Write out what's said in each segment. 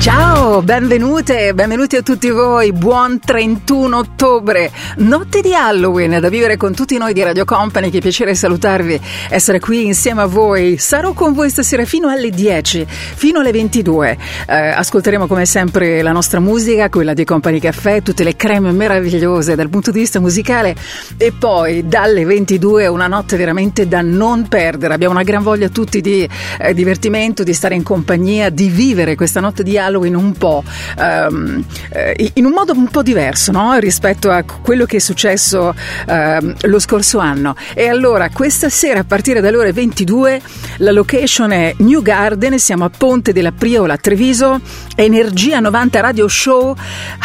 Ciao, benvenute, benvenuti a tutti voi. Buon 31 ottobre, notte di Halloween, da vivere con tutti noi di Radio Company. Che piacere salutarvi, essere qui insieme a voi. Sarò con voi stasera fino alle 10, fino alle 22. Eh, ascolteremo come sempre la nostra musica, quella di Company Caffè, tutte le creme meravigliose dal punto di vista musicale. E poi dalle 22 una notte veramente da non perdere. Abbiamo una gran voglia tutti di eh, divertimento, di stare in compagnia, di vivere questa notte di Halloween Halloween un po' um, in un modo un po' diverso no? rispetto a quello che è successo uh, lo scorso anno. E allora questa sera a partire dalle ore 22 la location è New Garden, siamo a Ponte della Priola Treviso, Energia 90 Radio Show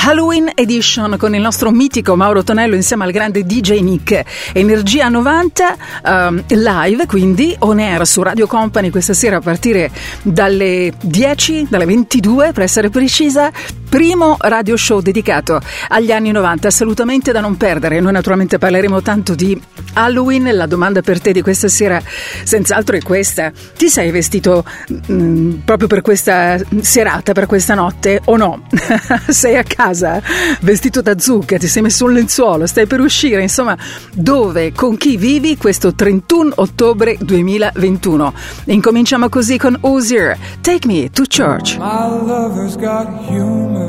Halloween Edition con il nostro mitico Mauro Tonello insieme al grande DJ Nick. Energia 90 um, live quindi on air su Radio Company questa sera a partire dalle 10, dalle 22 per essere precisa, primo radio show dedicato agli anni 90, assolutamente da non perdere. Noi naturalmente parleremo tanto di Halloween, la domanda per te di questa sera senz'altro è questa. Ti sei vestito mh, mm, proprio per questa serata, per questa notte o no? sei a casa vestito da zucca, ti sei messo un lenzuolo, stai per uscire, insomma, dove, con chi vivi questo 31 ottobre 2021? Incominciamo così con Osier, Take Me to Church. lover's got humor.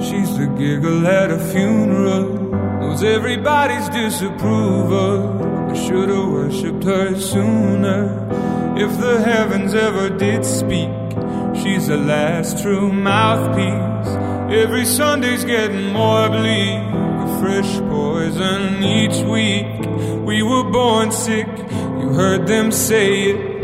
She's the giggle at a funeral. Knows everybody's disapproval. I should've worshipped her sooner. If the heavens ever did speak, she's the last true mouthpiece. Every Sunday's getting more bleak. A fresh poison each week. We were born sick, you heard them say it.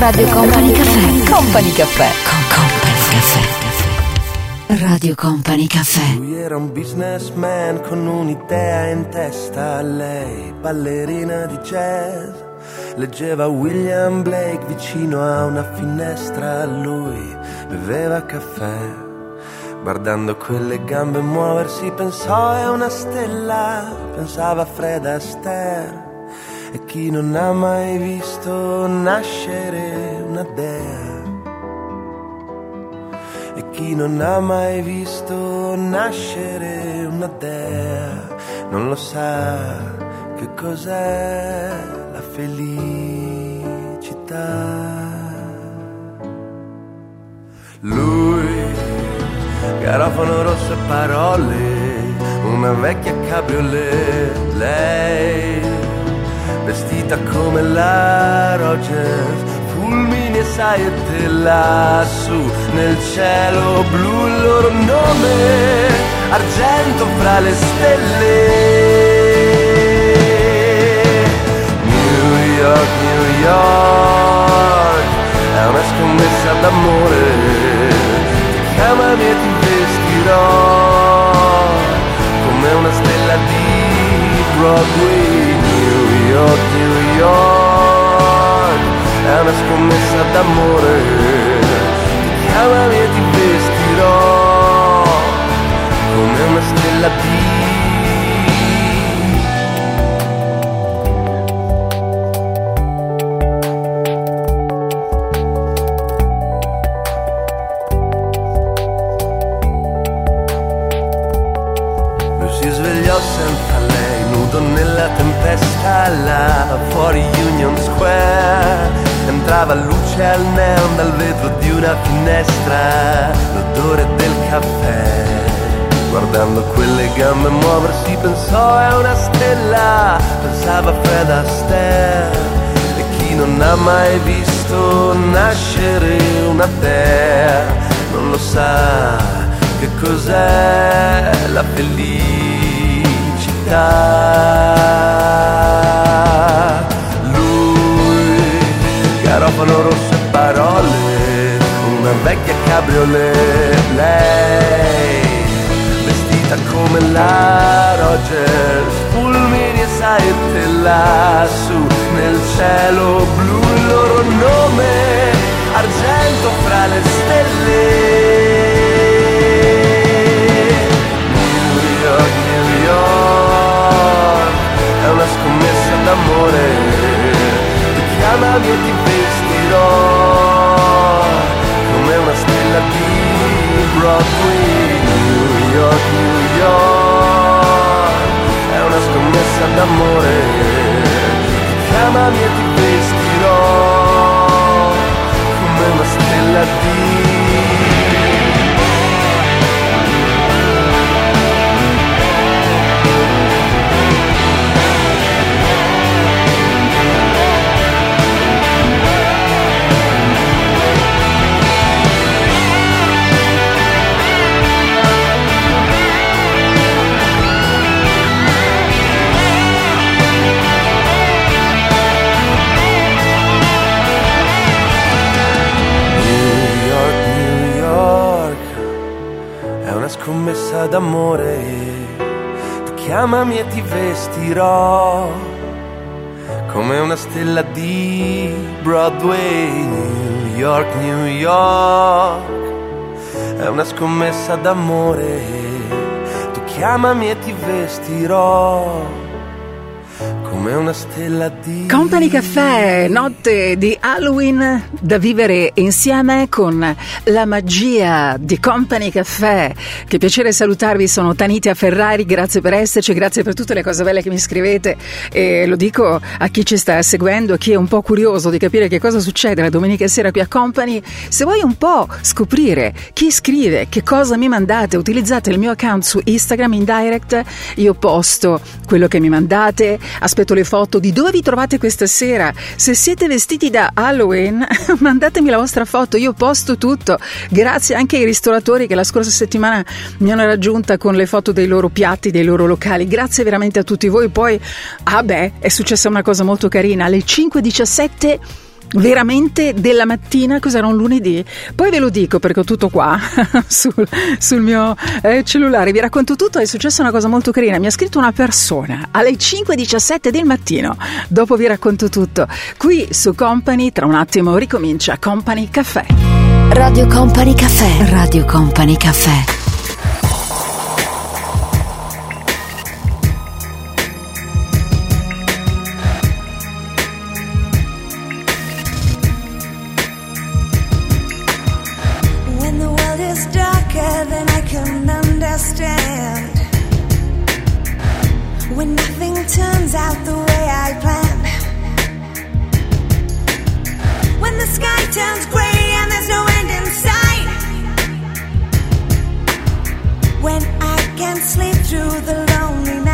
Radio Company Caffè. Company Caffè. Con Company Caffè. Radio Company Caffè. Lui era un businessman con un'idea in testa, lei ballerina di jazz. Leggeva William Blake vicino a una finestra, lui beveva caffè. Guardando quelle gambe muoversi pensò è una stella, pensava a Fred Astaire. E chi non ha mai visto nascere una dea? E chi non ha mai visto nascere una dea non lo sa che cos'è la felicità. Lui, garofano rosso e parole, una vecchia cabriolet, lei, vestita come la Rogers, fulmini e saette lassù nel cielo blu il loro nome, argento fra le stelle. New York, New York, è una scommessa d'amore, ti chiamami e ti vestirò come una stella di Broadway. New York, New York, è una scommessa d'amore, ti chiamami e ti vestirò come una stella di là fuori Union Square. Entrava luce al neon dal vetro di una finestra, l'odore del caffè. Guardando quelle gambe muoversi pensò è una stella, pensava Fred Astaire. E chi non ha mai visto nascere una dea non lo sa che cos'è la felicità. Garofano rosso e parole, una vecchia cabriolet, lei, vestita come la Rogers, fulmini e saette lassù nel cielo blu, il loro nome, argento fra le stelle. Stella di Broadway, New York, New York. È una scommessa d'amore. Tu chiamami e ti vestirò come una stella di Company Caffè, notte di Halloween da vivere insieme con la magia di Company Caffè. Che piacere salutarvi, sono Tanita Ferrari, grazie per esserci, grazie per tutte le cose belle che mi scrivete e lo dico a chi ci sta seguendo, a chi è un po' curioso di capire che cosa succede la domenica sera qui a Company. Se vuoi un po' scoprire chi scrive, che cosa mi mandate, utilizzate il mio account su Instagram in direct, io posto quello che mi mandate, aspetto le foto di dove vi trovate questa sera. Se siete vestiti da Halloween, mandatemi la vostra foto, io posto tutto. Grazie anche ai ristoratori che la scorsa settimana mi hanno raggiunta con le foto dei loro piatti, dei loro locali. Grazie veramente a tutti voi. Poi, ah beh, è successa una cosa molto carina. Alle 5.17 veramente della mattina, cos'era un lunedì? Poi ve lo dico perché ho tutto qua sul, sul, mio eh, cellulare, vi racconto tutto, è successa una cosa molto carina, mi ha scritto una persona alle 5.17 del mattino, dopo vi racconto tutto, qui su Company, tra un attimo ricomincia Company Caffè. Radio Company Caffè, Radio Company Caffè. Turns gray and there's no end in sight. When I can't sleep through the lonely night.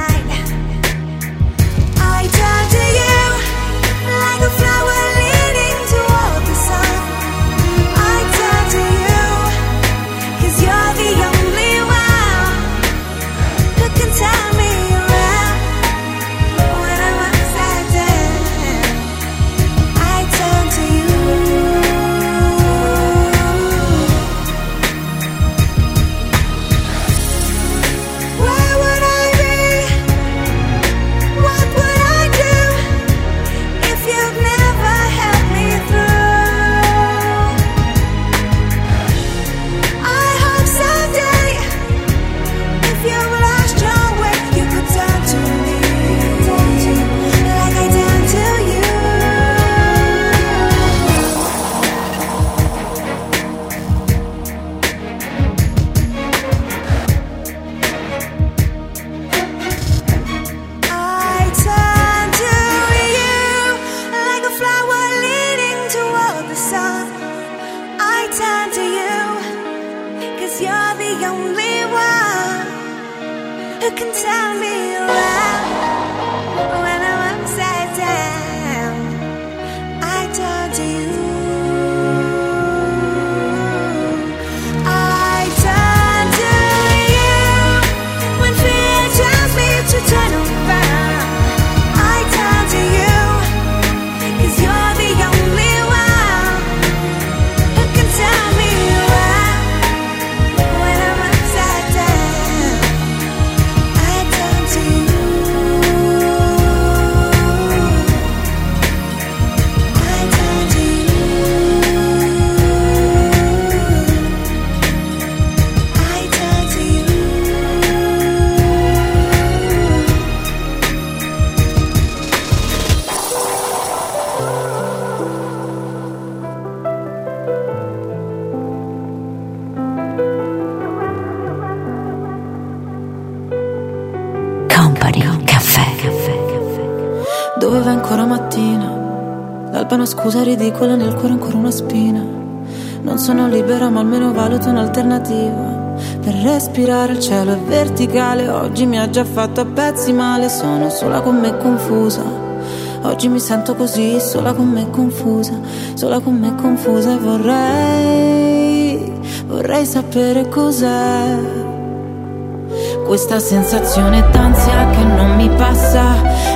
Ridicola, nel cuore ancora una spina. Non sono libera, ma almeno valuto un'alternativa. Per respirare il cielo è verticale, oggi mi ha già fatto a pezzi male, sono sola con me confusa. Oggi mi sento così, sola con me confusa, sola con me confusa e vorrei, vorrei sapere cos'è. Questa sensazione d'ansia che non mi passa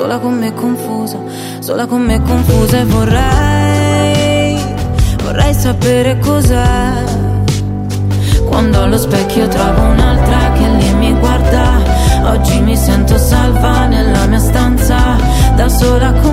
Sola con me confusa, sola con me confusa e vorrei, vorrei sapere cos'è. Quando allo specchio trovo un'altra che lì mi guarda, oggi mi sento salva nella mia stanza, da sola con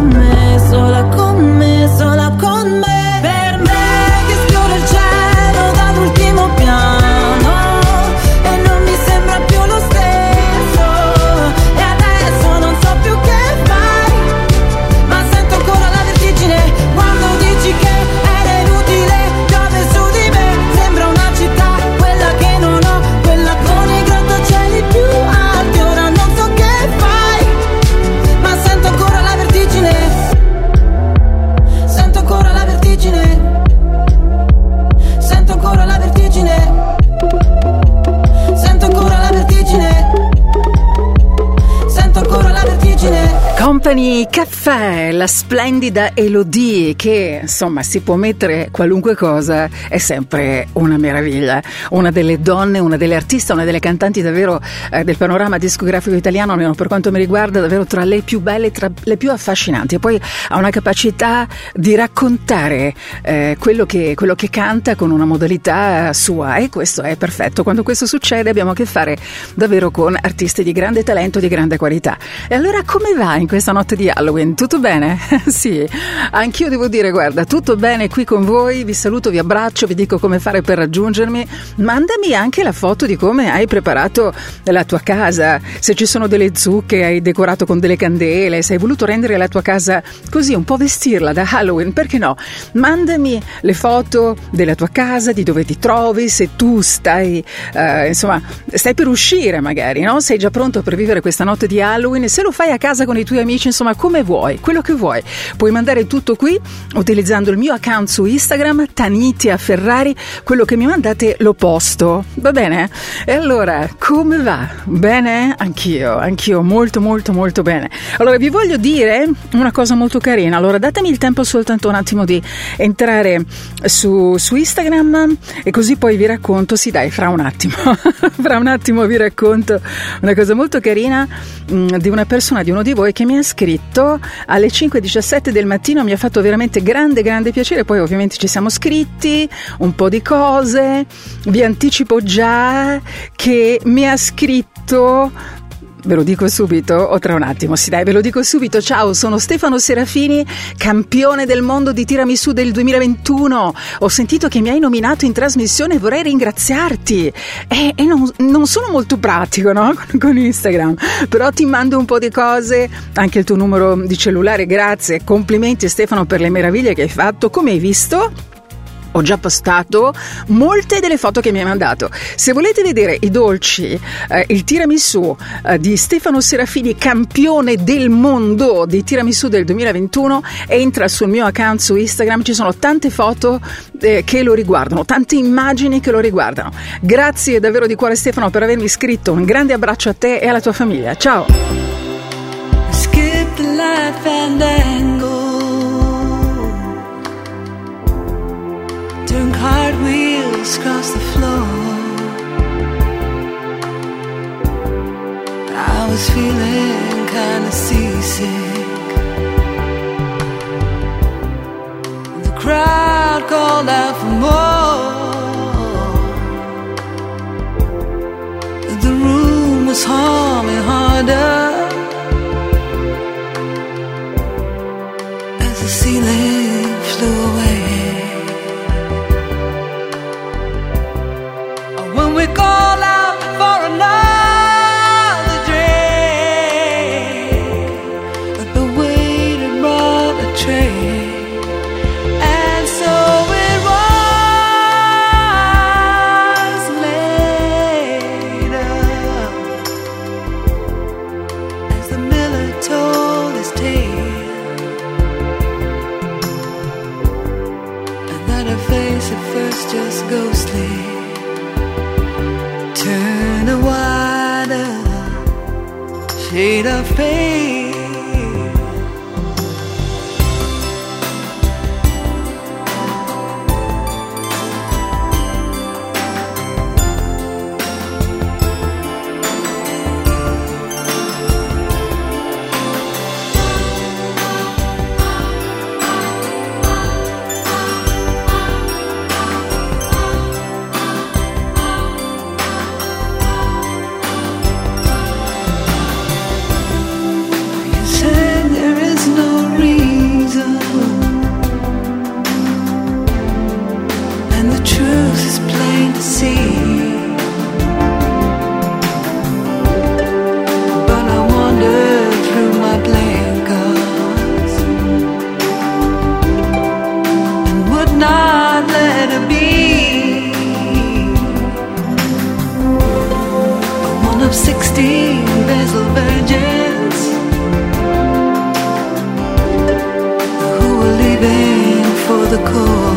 Caffè, la splendida Elodie che insomma si può mettere qualunque cosa, è sempre una meraviglia. Una delle donne, una delle artiste, una delle cantanti davvero eh, del panorama discografico italiano, almeno per quanto mi riguarda, davvero tra le più belle, tra le più affascinanti. E poi ha una capacità di raccontare eh, quello, che, quello che canta con una modalità sua e questo è perfetto. Quando questo succede abbiamo a che fare davvero con artisti di grande talento, di grande qualità. E allora come va in questa notte di Halloween? Tutto bene? sì, anch'io devo dire, guarda, tutto bene qui con voi, vi saluto, vi abbraccio, vi dico come fare per raggiungermi. Mandami anche la foto di come hai preparato la tua casa, se ci sono delle zucche, hai decorato con delle candele, se hai voluto rendere la tua casa così, un po' vestirla da Halloween, perché no? Mandami le foto della tua casa, di dove ti trovi, se tu stai, eh, insomma, stai per uscire magari, no? Sei già pronto per vivere questa notte di Halloween se lo fai a casa con i tuoi amici, insomma, come vuoi, quello che vuoi. Puoi mandare tutto qui utilizzando il mio account su Instagram, Tanitia Ferrari, quello che mi mandate lo posto, va bene? E allora, come va? Bene? Anch'io, anch'io molto molto molto bene. Allora, vi voglio dire una cosa molto carina, allora datemi il tempo soltanto un attimo di entrare su, su Instagram e così poi vi racconto, sì dai, fra un attimo, fra un attimo vi racconto una cosa molto carina mh, di una persona, di uno di voi che mi ha scritto alle 5.17 del mattino, mi ha fatto veramente grande grande piacere, poi ovviamente ci siamo scritti un po' di cose, vi anticipo già che mi ha scritto Ve lo dico subito o tra un attimo? Sì, dai, ve lo dico subito. Ciao, sono Stefano Serafini, campione del mondo di tiramisù del 2021. Ho sentito che mi hai nominato in trasmissione e vorrei ringraziarti. E, e non, non, sono molto pratico, no? Con, con Instagram. Però ti mando un po' di cose, anche il tuo numero di cellulare, grazie. Complimenti Stefano per le meraviglie che hai fatto. Come hai visto? Ho già postato molte delle foto che mi hai mandato. Se volete vedere i dolci, eh, il tiramisù eh, di Stefano Serafini, campione del mondo di tiramisù del 2021, entra sul mio account su Instagram, ci sono tante foto eh, che lo riguardano, tante immagini che lo riguardano. Grazie davvero di cuore Stefano per avermi scritto, un grande abbraccio a te e alla tua famiglia. Ciao! Across the floor. I was feeling kinda seasick. The crowd called out for more. The room was humming harder as the ceiling flew away. afraid of faith. cool.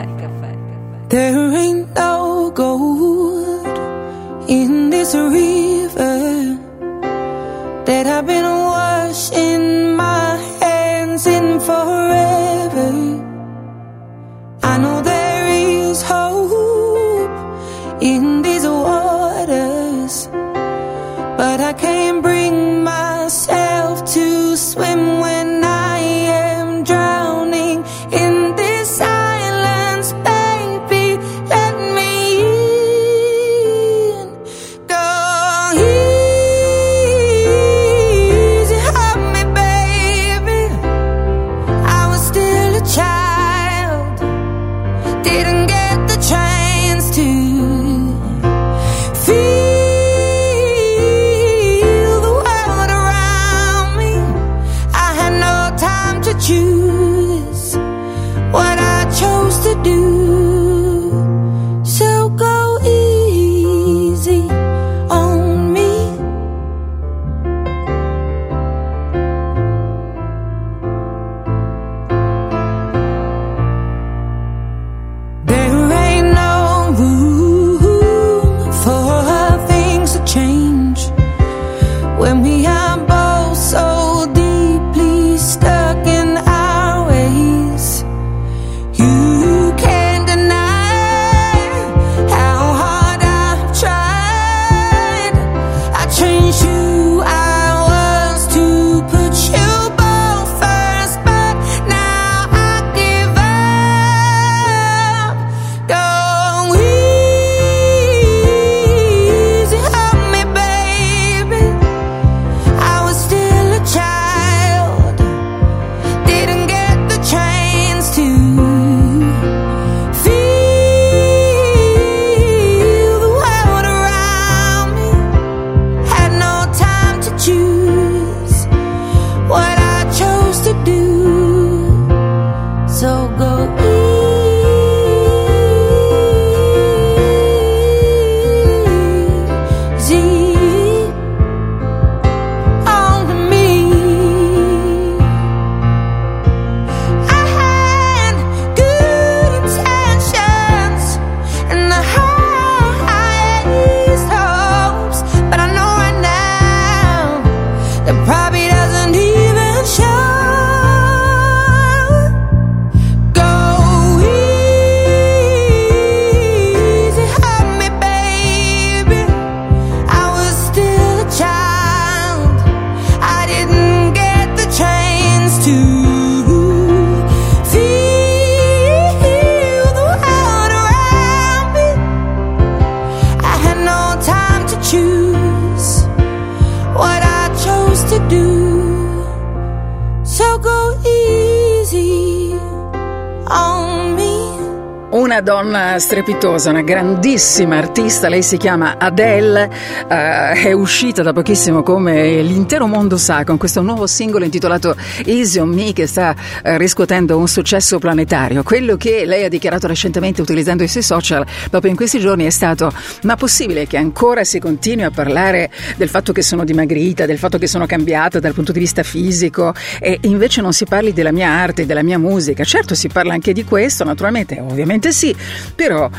tutto strepitosa, una grandissima artista, lei si chiama Adele, eh, è uscita da pochissimo come l'intero mondo sa con questo nuovo singolo intitolato Easy on Me che sta eh, riscuotendo un successo planetario. Quello che lei ha dichiarato recentemente utilizzando i suoi social proprio in questi giorni è stato ma possibile che ancora si continui a parlare del fatto che sono dimagrita, del fatto che sono cambiata dal punto di vista fisico e invece non si parli della mia arte, della mia musica. Certo si parla anche di questo, naturalmente, ovviamente sì, però,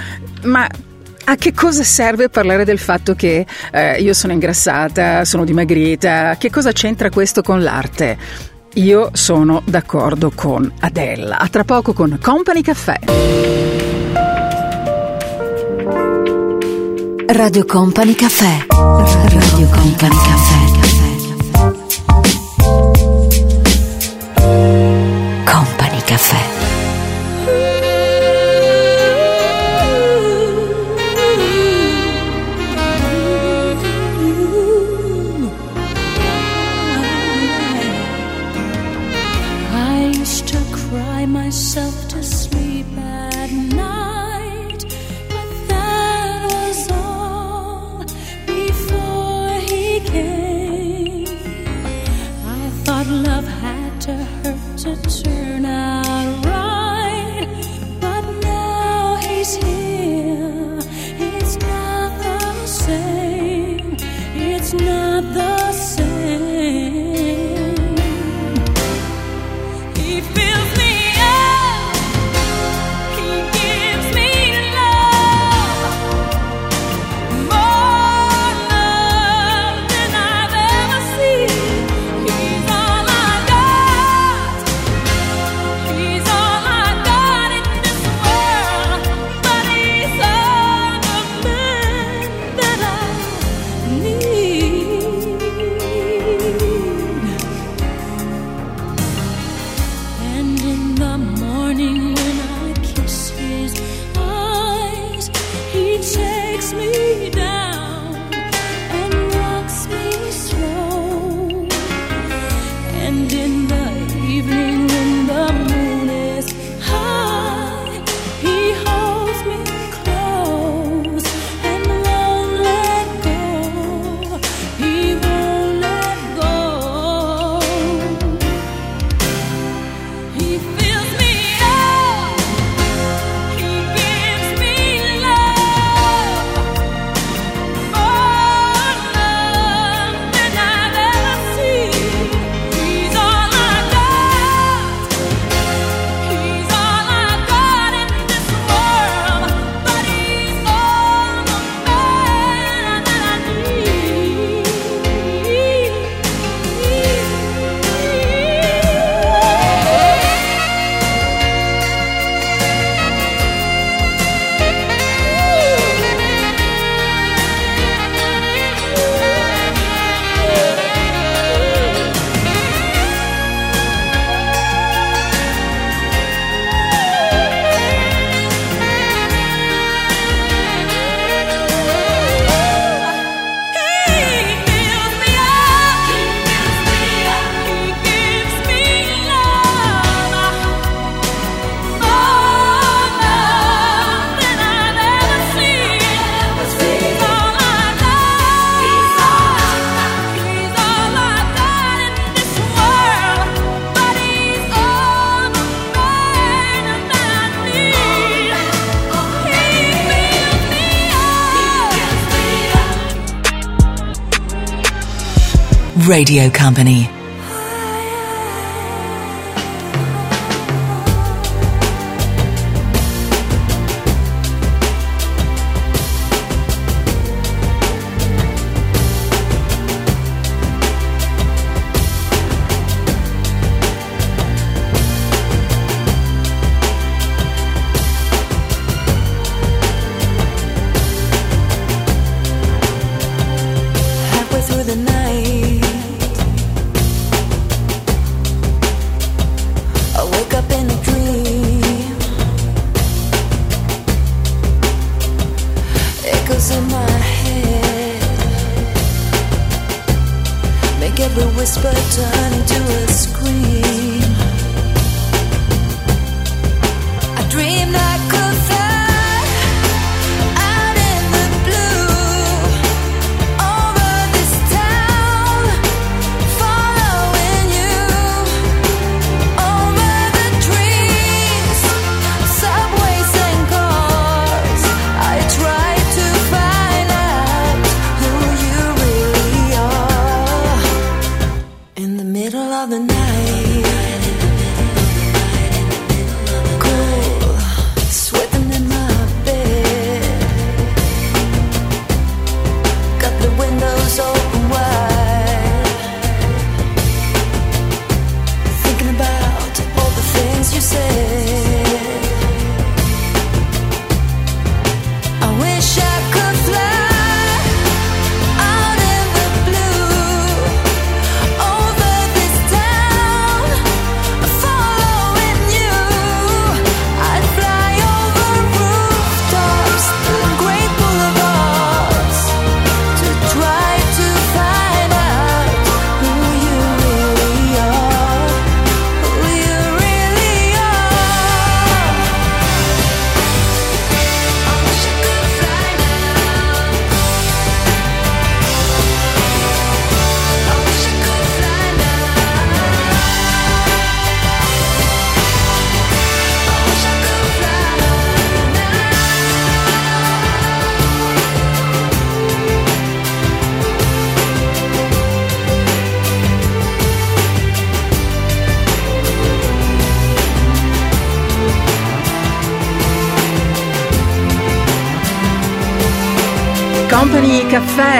ma a che cosa serve parlare del fatto che eh, io sono ingrassata, sono dimagrita? Che cosa c'entra questo con l'arte? Io sono d'accordo con Adele. A tra poco con Company Caffè. Radio Company Caffè. Radio Company Caffè. Radio Company.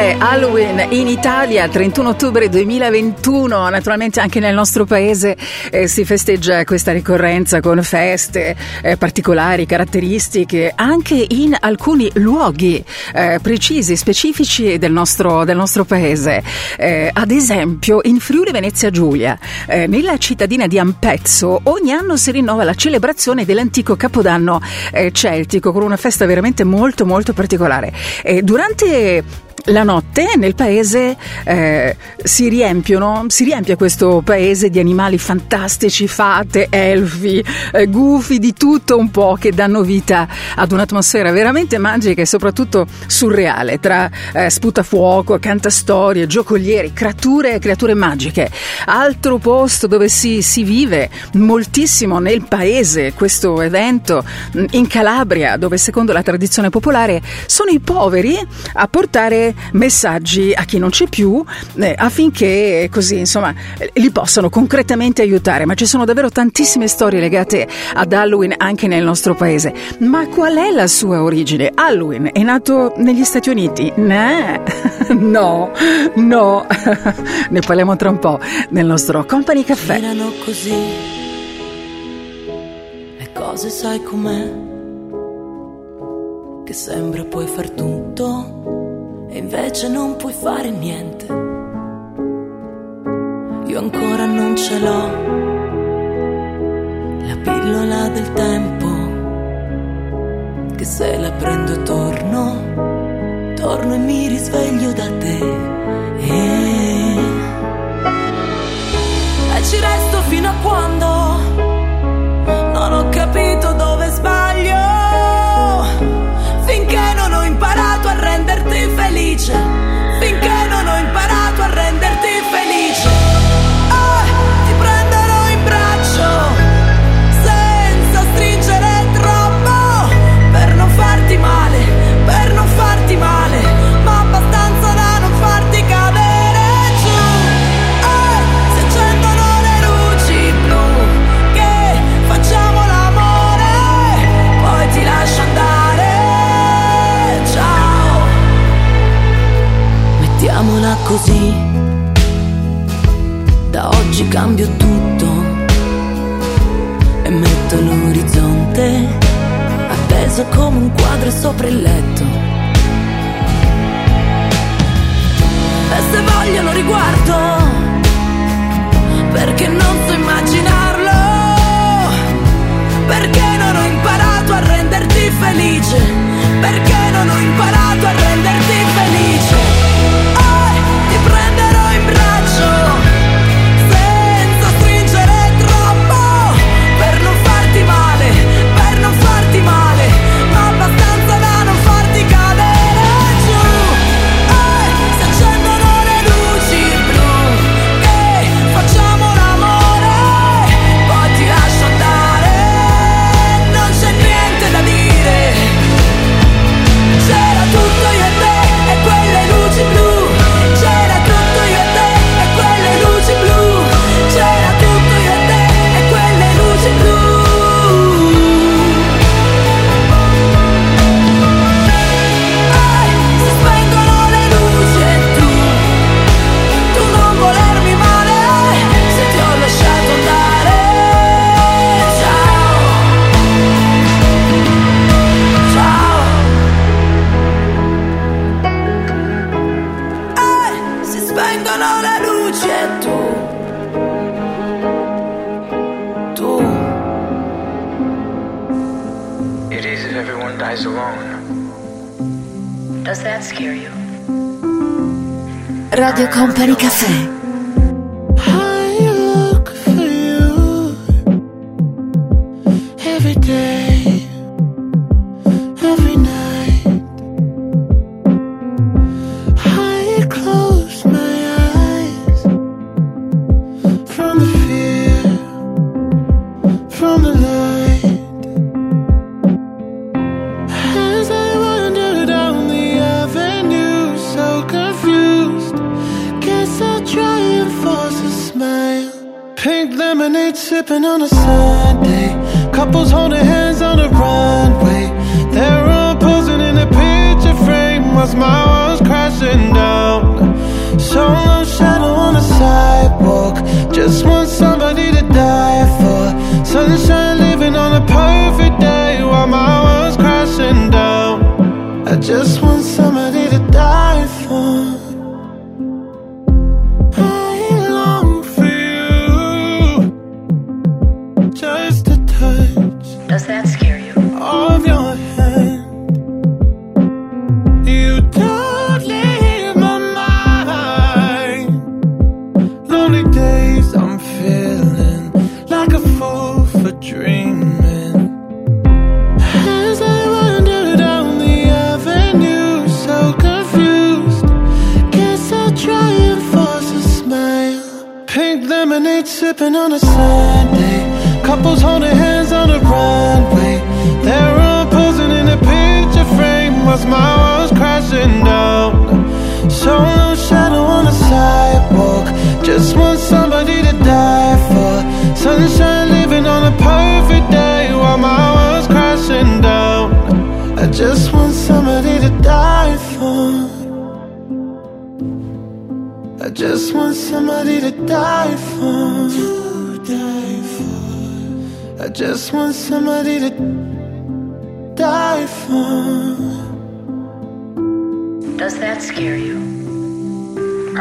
Halloween in Italia 31 ottobre 2021 naturalmente anche nel nostro paese eh, si festeggia questa ricorrenza con feste eh, particolari caratteristiche anche in alcuni luoghi eh, precisi specifici del nostro, del nostro paese. Eh, ad esempio in Friuli Venezia Giulia eh, nella cittadina di Ampezzo ogni anno si rinnova la celebrazione dell'antico capodanno eh, celtico con una festa veramente molto molto particolare. Durante la notte nel paese eh, si riempiono, si riempie questo paese di animali fantastici, fate, elfi, eh, gufi, di tutto un po' che danno vita ad un'atmosfera veramente magica e soprattutto surreale tra eh, sputafuoco, cantastorie, giocolieri, creature, creature magiche. Altro posto dove si, si vive moltissimo nel paese questo evento mh, in Calabria dove secondo la tradizione popolare sono i poveri a portare messaggi a chi non c'è più eh, affinché così insomma eh, li possano concretamente aiutare. Ma ci sono davvero tantissime storie legate ad Halloween anche nel nostro paese. Ma qual è la sua origine? Halloween è nato negli Stati Uniti? Nah. no. No. Ne parliamo tra un po' nel nostro Company Caffè. Girano così. Le cose sai com'è. Che sembra puoi far tutto e invece non puoi fare niente. Io ancora non ce l'ho. La pillola del tempo. Che se la prendo torno torno e mi risveglio da te. E e ci resto fino a quando non ho capito renderti così. Da oggi cambio tutto e metto l'orizzonte appeso come un quadro sopra il letto. E se voglio lo riguardo perché non so immaginarlo, perché non ho imparato a renderti felice, perché non ho imparato a renderti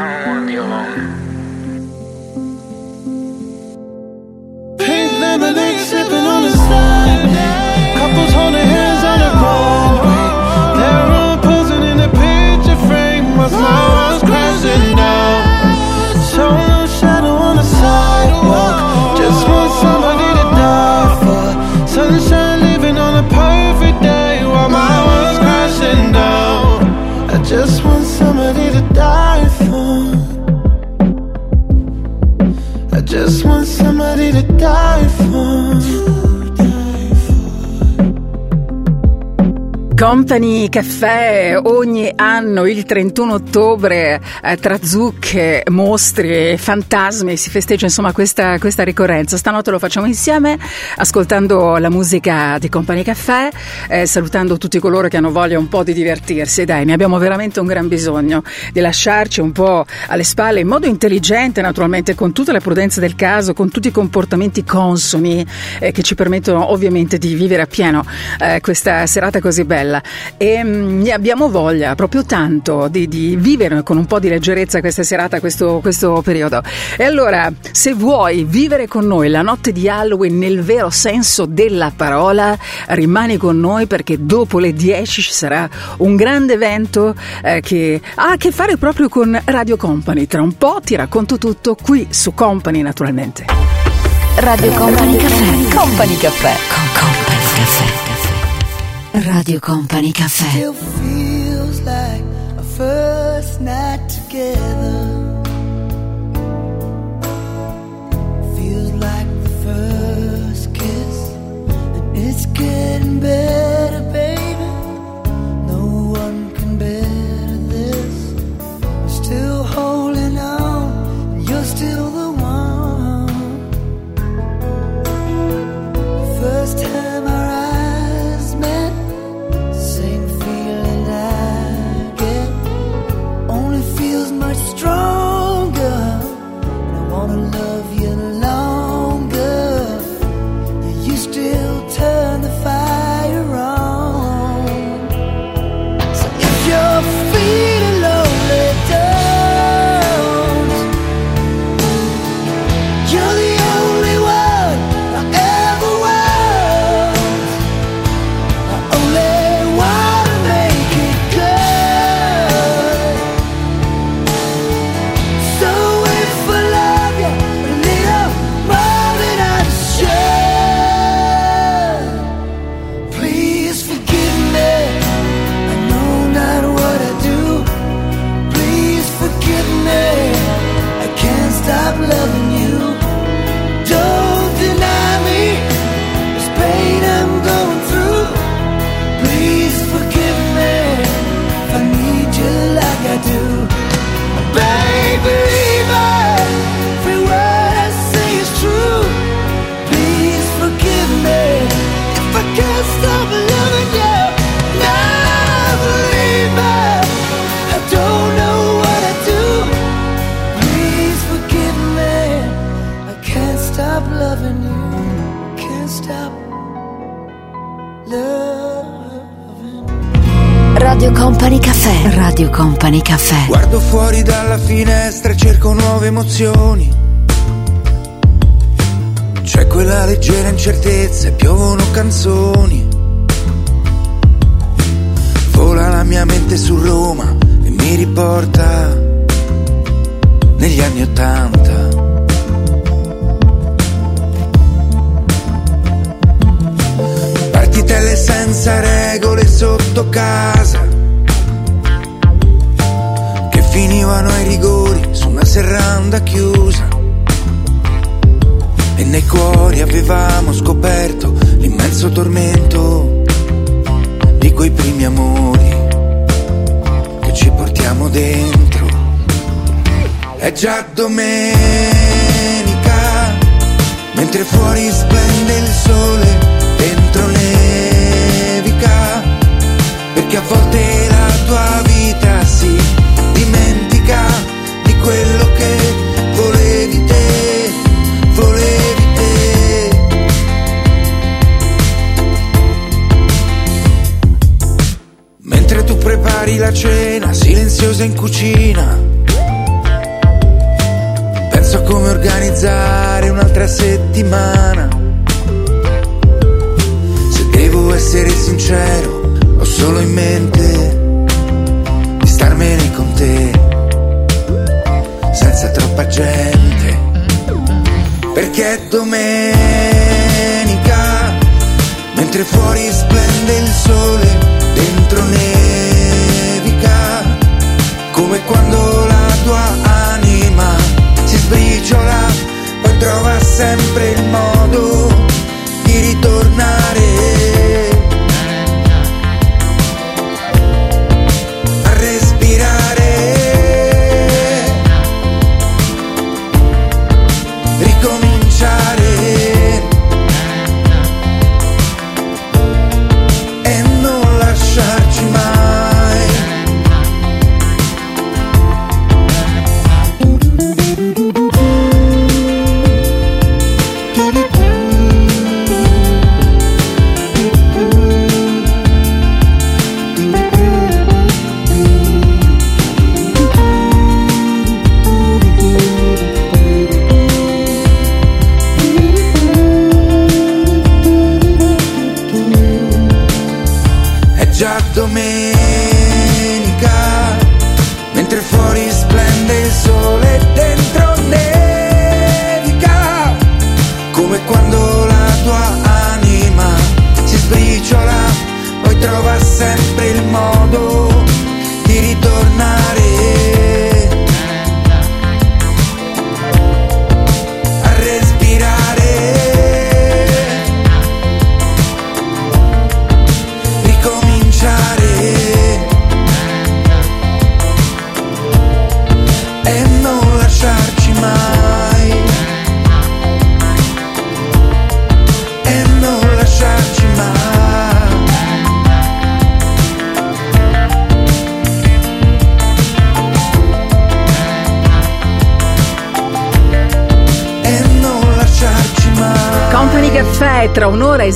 I don't want to be alone. Company Caffè ogni anno il 31 ottobre eh, tra zucche, mostri e fantasmi si festeggia insomma questa, questa, ricorrenza. Stanotte lo facciamo insieme ascoltando la musica di Company Caffè, eh, salutando tutti coloro che hanno voglia un po' di divertirsi. Dai, ne abbiamo veramente un gran bisogno di lasciarci un po' alle spalle in modo intelligente naturalmente con tutte le prudenze del caso, con tutti i comportamenti consoni eh, che ci permettono ovviamente di vivere appieno eh, questa serata così bella e mh, ne abbiamo voglia proprio tanto di, di, vivere con un po' di leggerezza questa serata, questo, questo periodo. E allora, se vuoi vivere con noi la notte di Halloween nel vero senso della parola, rimani con noi perché dopo le 10 ci sarà un grande evento eh, che ha a che fare proprio con Radio Company. Tra un po' ti racconto tutto qui su Company naturalmente. Radio Company Caffè. Company Caffè. Con Company Caffè. Radio Company Caffè. Still feels like a first night together. Feels like the first kiss, and it's getting better, baby. No one can better this. I'm still holding on, and you're still fuori dalla finestra e cerco nuove emozioni. C'è quella leggera incertezza e piovono canzoni. Vola la mia mente su Roma e mi riporta negli anni Ottanta. Partitelle senza regole sotto casa finivano ai rigori su una serranda chiusa. E nei cuori avevamo scoperto l'immenso tormento di quei primi amori che ci portiamo dentro. È già domenica, mentre fuori splende il sole, dentro nevica, perché a volte la tua vita si cena, silenziosa in cucina, penso a come organizzare un'altra settimana. Se devo essere sincero, ho solo in mente di starmene con te, senza troppa gente, perché è domenica, mentre fuori splende il sole, sempre il modo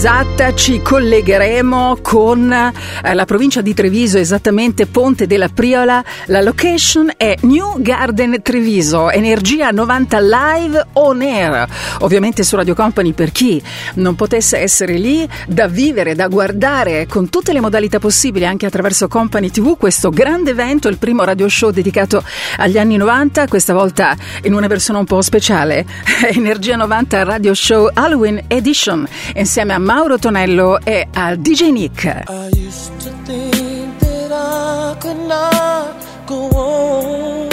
esatta ci collegheremo con eh, la provincia di Treviso, esattamente Ponte della Priola. La location è New Garden Treviso, Energia 90 Live On Air. Ovviamente su Radio Company per chi non potesse essere lì, da vivere, da guardare con tutte le modalità possibili anche attraverso Company TV, questo grande evento, il primo radio show dedicato agli anni 90, questa volta in una versione un po' speciale, Energia 90 Radio Show Halloween Edition, insieme a Mauro Tonello e a DJ Nick. I used to think that I could not go on.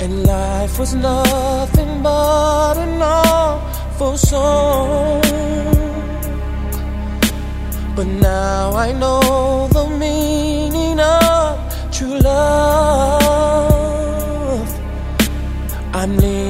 And life was nothing but an awful song. But now I know the meaning of true love. I'm leaning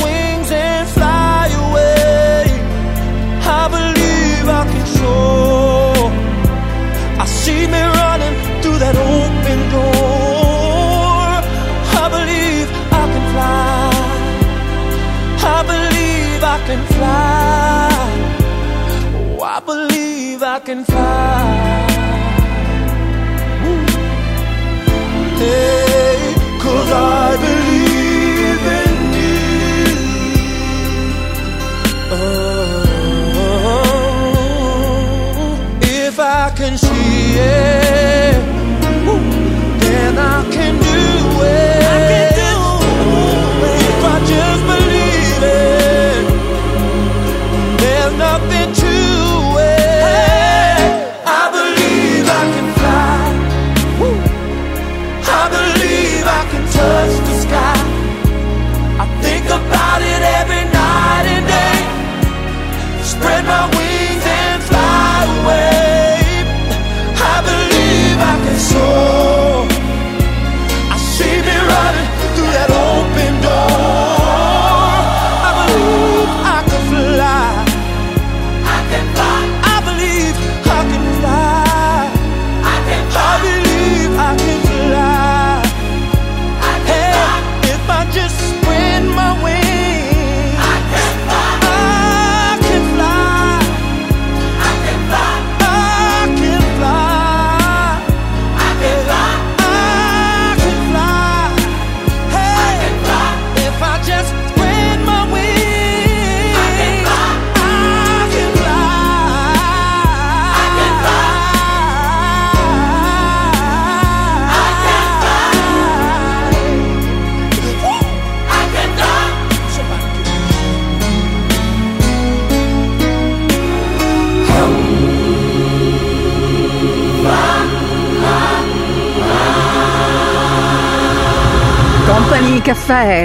can fly. Oh, I believe I can fly.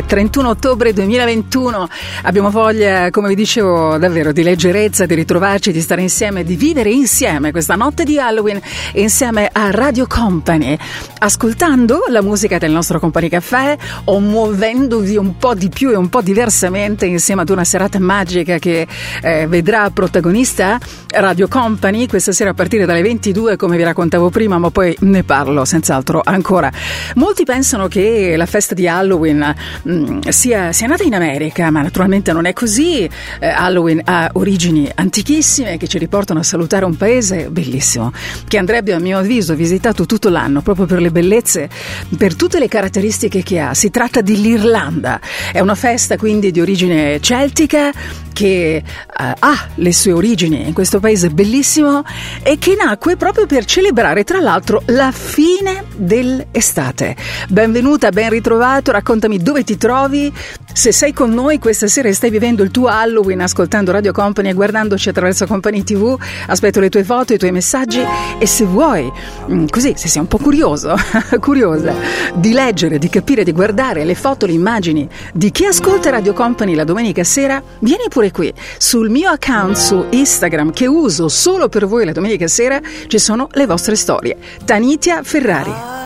31 ottobre 2021. Abbiamo voglia, come vi dicevo, davvero di leggerezza, di ritrovarci, di stare insieme, di vivere insieme questa notte di Halloween insieme a Radio Company, ascoltando la musica del nostro Company Caffè o muovendovi un po' di più e un po' diversamente insieme ad una serata magica che eh, vedrà protagonista Radio Company questa sera a partire dalle 22, come vi raccontavo prima, ma poi ne parlo senz'altro ancora. Molti pensano che la festa di Halloween mh, sia, sia nata in America, ma naturalmente non è così. Eh, Halloween ha origini antichissime che ci riportano a salutare un paese bellissimo, che andrebbe a mio avviso visitato tutto l'anno proprio per le bellezze, per tutte le caratteristiche che ha. Si tratta dell'Irlanda, è una festa quindi di origine celtica che eh, ha le sue origini in questo paese bellissimo e che nacque proprio per celebrare tra l'altro la fine dell'estate. Benvenuta, ben ritrovato, raccontami dove ti trovi, se sei con noi questa sera e stai vivendo il tuo Halloween ascoltando Radio Company e guardandoci attraverso Company TV, aspetto le tue foto, i tuoi messaggi e se vuoi, mm, così, se sei un po' curioso, curiosa di leggere, di capire, di guardare le foto, le immagini di chi ascolta Radio Company la domenica sera, vieni pure qui sul mio account su Instagram che uso solo per voi la domenica sera, ci sono le vostre storie. Tanitia Ferrari.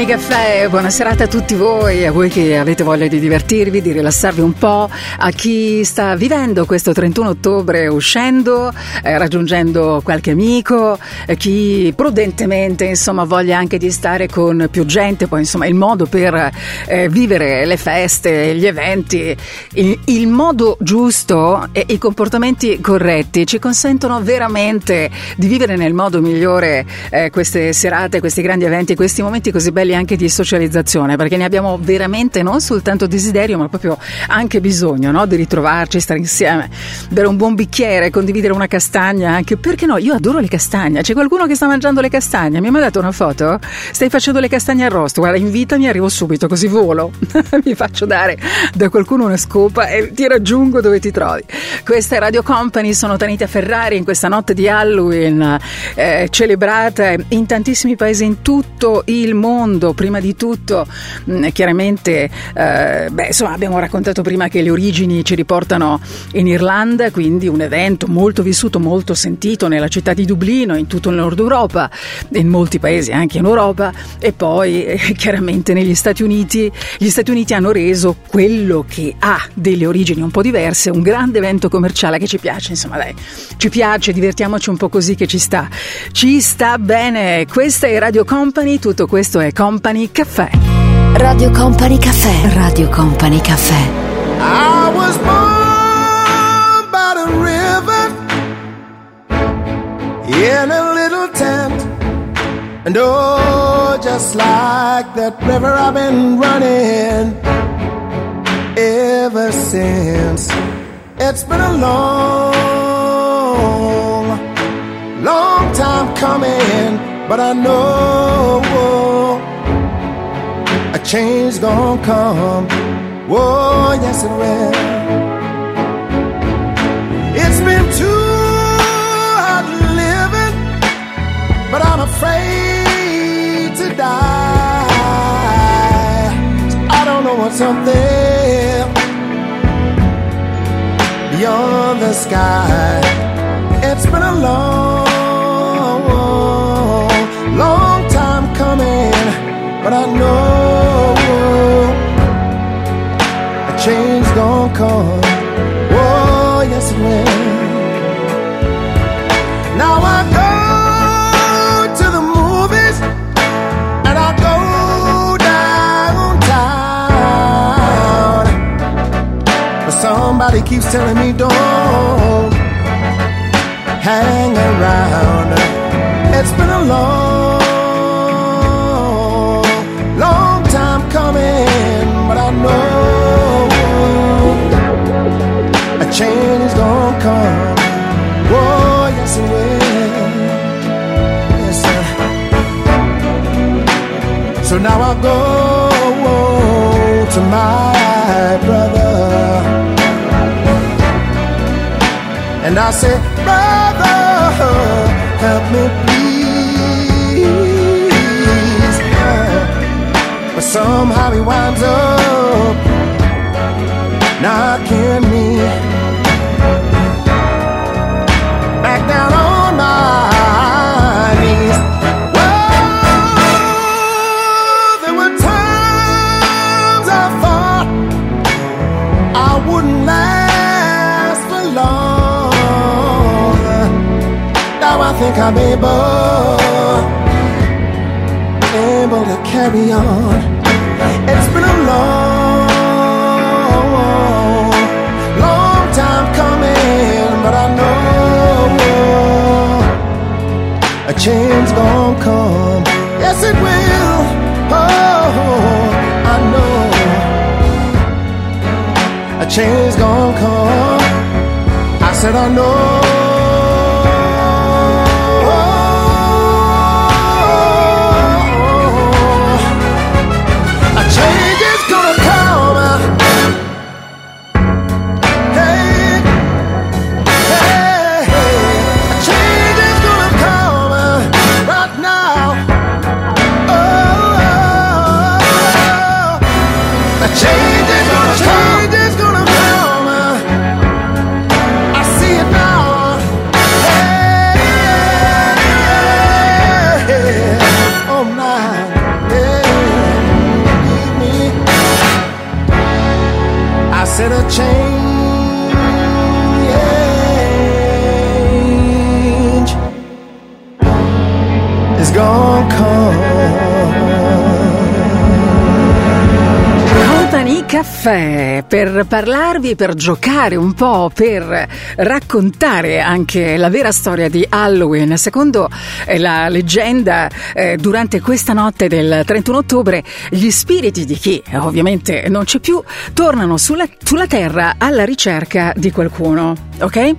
Company Caffè, buona serata a tutti voi, a voi che avete voglia di divertirvi, di rilassarvi un po', a chi sta vivendo questo 31 ottobre uscendo, eh, raggiungendo qualche amico, eh, chi prudentemente insomma voglia anche di stare con più gente, poi insomma il modo per eh, vivere le feste, gli eventi, il, il modo giusto e i comportamenti corretti ci consentono veramente di vivere nel modo migliore eh, queste serate, questi grandi eventi, questi momenti così belli anche di socializzazione, perché ne abbiamo veramente non soltanto desiderio, ma proprio anche bisogno no? di ritrovarci, stare insieme, bere un buon bicchiere, condividere una castagna, anche perché no, io adoro le castagne. C'è qualcuno che sta mangiando le castagne? Mi ha mandato una foto? Stai facendo le castagne arrosto? Guarda, invitami, arrivo subito, così volo. Mi faccio dare da qualcuno una scopa e ti raggiungo dove ti trovi. Questa è Radio Company, sono Tanita Ferrari in questa notte di Halloween eh, celebrata in tantissimi paesi in tutto il mondo. Prima di tutto, mh, chiaramente, eh, beh, insomma, abbiamo raccontato prima che le origini ci riportano in Irlanda, quindi un evento molto vissuto, molto sentito nella città di Dublino, in tutto il nord Europa, in molti paesi anche in Europa, e poi eh, chiaramente negli Stati Uniti. Gli Stati Uniti hanno reso quello che ha delle origini un po' diverse un grande evento commerciale che ci piace, insomma, dai, ci piace, divertiamoci un po' così che ci sta. Ci sta bene. Questa è Radio Company, tutto questo è Company Caffè. Radio Company Caffè. Radio Company Caffè. I was born by the river in a little tent. And oh, just like that river, I've been running ever since. It's been a long, long time coming, but I know a change gonna come. Oh, yes, it will. It's been too hard living, but I'm afraid to die. I don't know what's up there beyond the sky. It's been a long, long time coming, but I know gonna. Oh, yes, it will. Now I go to the movies and I go downtown. But somebody keeps telling me don't hang around. It's been a long, So now I go to my brother. And I say, brother, help me please. But somehow he winds up knocking me think I'm able, able to carry on. It's been a long, long time coming, but I know a change gonna come. Yes, it will. Oh, I know a change gonna come. I said I know. Caffè per parlarvi, per giocare un po', per raccontare anche la vera storia di Halloween. Secondo eh, la leggenda, eh, durante questa notte del 31 ottobre, gli spiriti di chi eh, ovviamente non c'è più tornano sulla, sulla terra alla ricerca di qualcuno. Ok? Eh,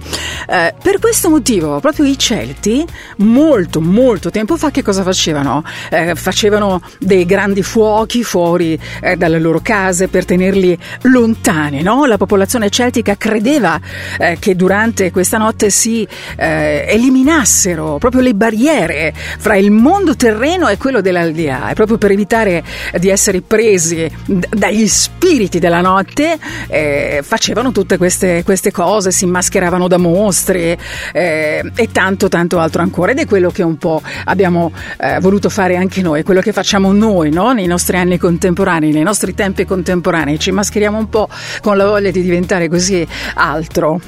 per questo motivo, proprio i Celti, molto, molto tempo fa, che cosa facevano? Eh, facevano dei grandi fuochi fuori eh, dalle loro case per tenerli lontani, no? La popolazione celtica credeva eh, che durante questa notte si eh, eliminassero proprio le barriere fra il mondo terreno e quello dell'aldilà, e proprio per evitare di essere presi d- dagli spiriti della notte, eh, facevano tutte queste, queste cose, si mascheravano da mostri eh, e tanto tanto altro ancora ed è quello che un po' abbiamo eh, voluto fare anche noi, quello che facciamo noi no? nei nostri anni contemporanei, nei nostri tempi contemporanei, ci mascheriamo un po' con la voglia di diventare così altro,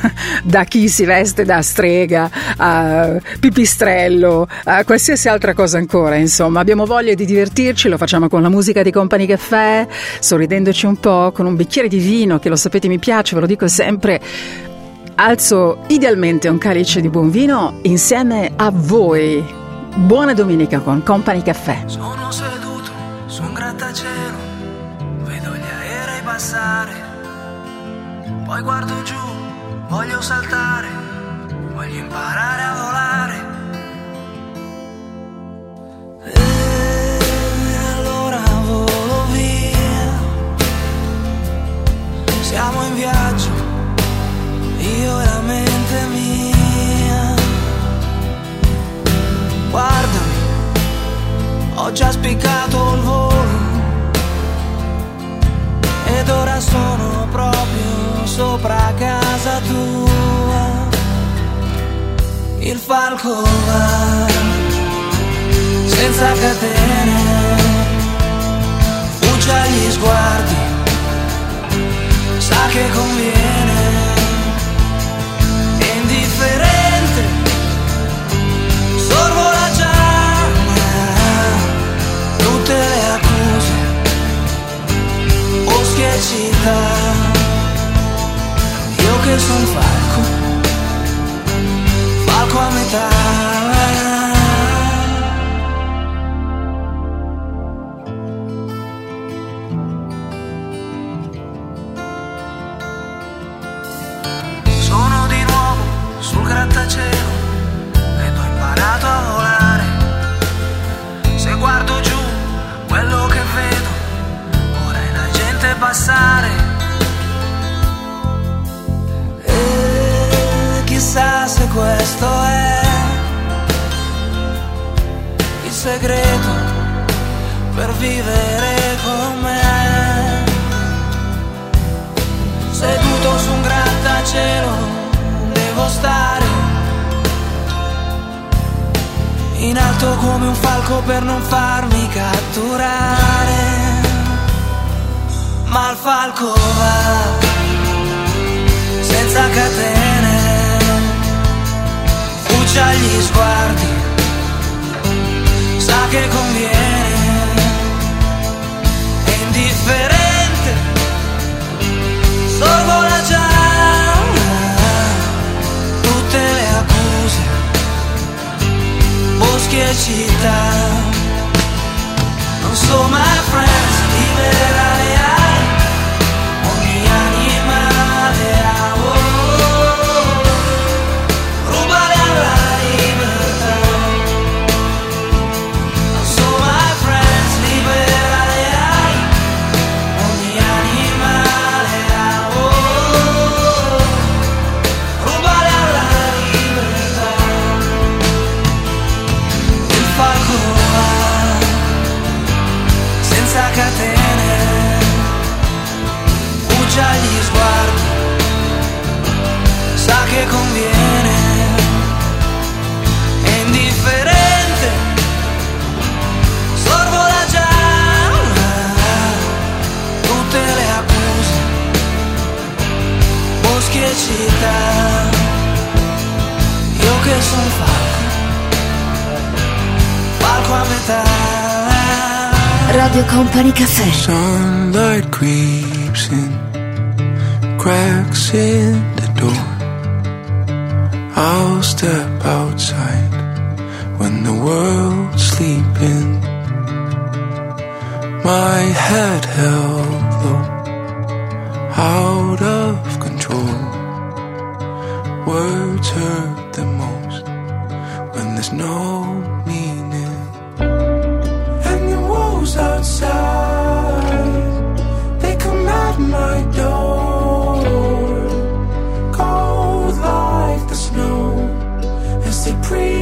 da chi si veste da strega a pipistrello, a qualsiasi altra cosa ancora, insomma, abbiamo voglia di divertirci, lo facciamo con la musica di Company Caffè, sorridendoci un po', con un bicchiere di vino che lo sapete mi piace, ve lo dico sempre alzo idealmente un calice di buon vino insieme a voi. Buona domenica con Company Caffè. Sono seduto su un grattacielo, passare, poi guardo giù, voglio saltare, voglio imparare a volare. necesitan. Io che sono falco, falco a metà. Radio Company Cafe Sunlight creeps in, cracks in the door. I'll step outside when the world's sleeping. My head held low, out of control. Words hurt the most when there's no meaning. And the walls outside, they come at my door. Cold like the snow as they breathe.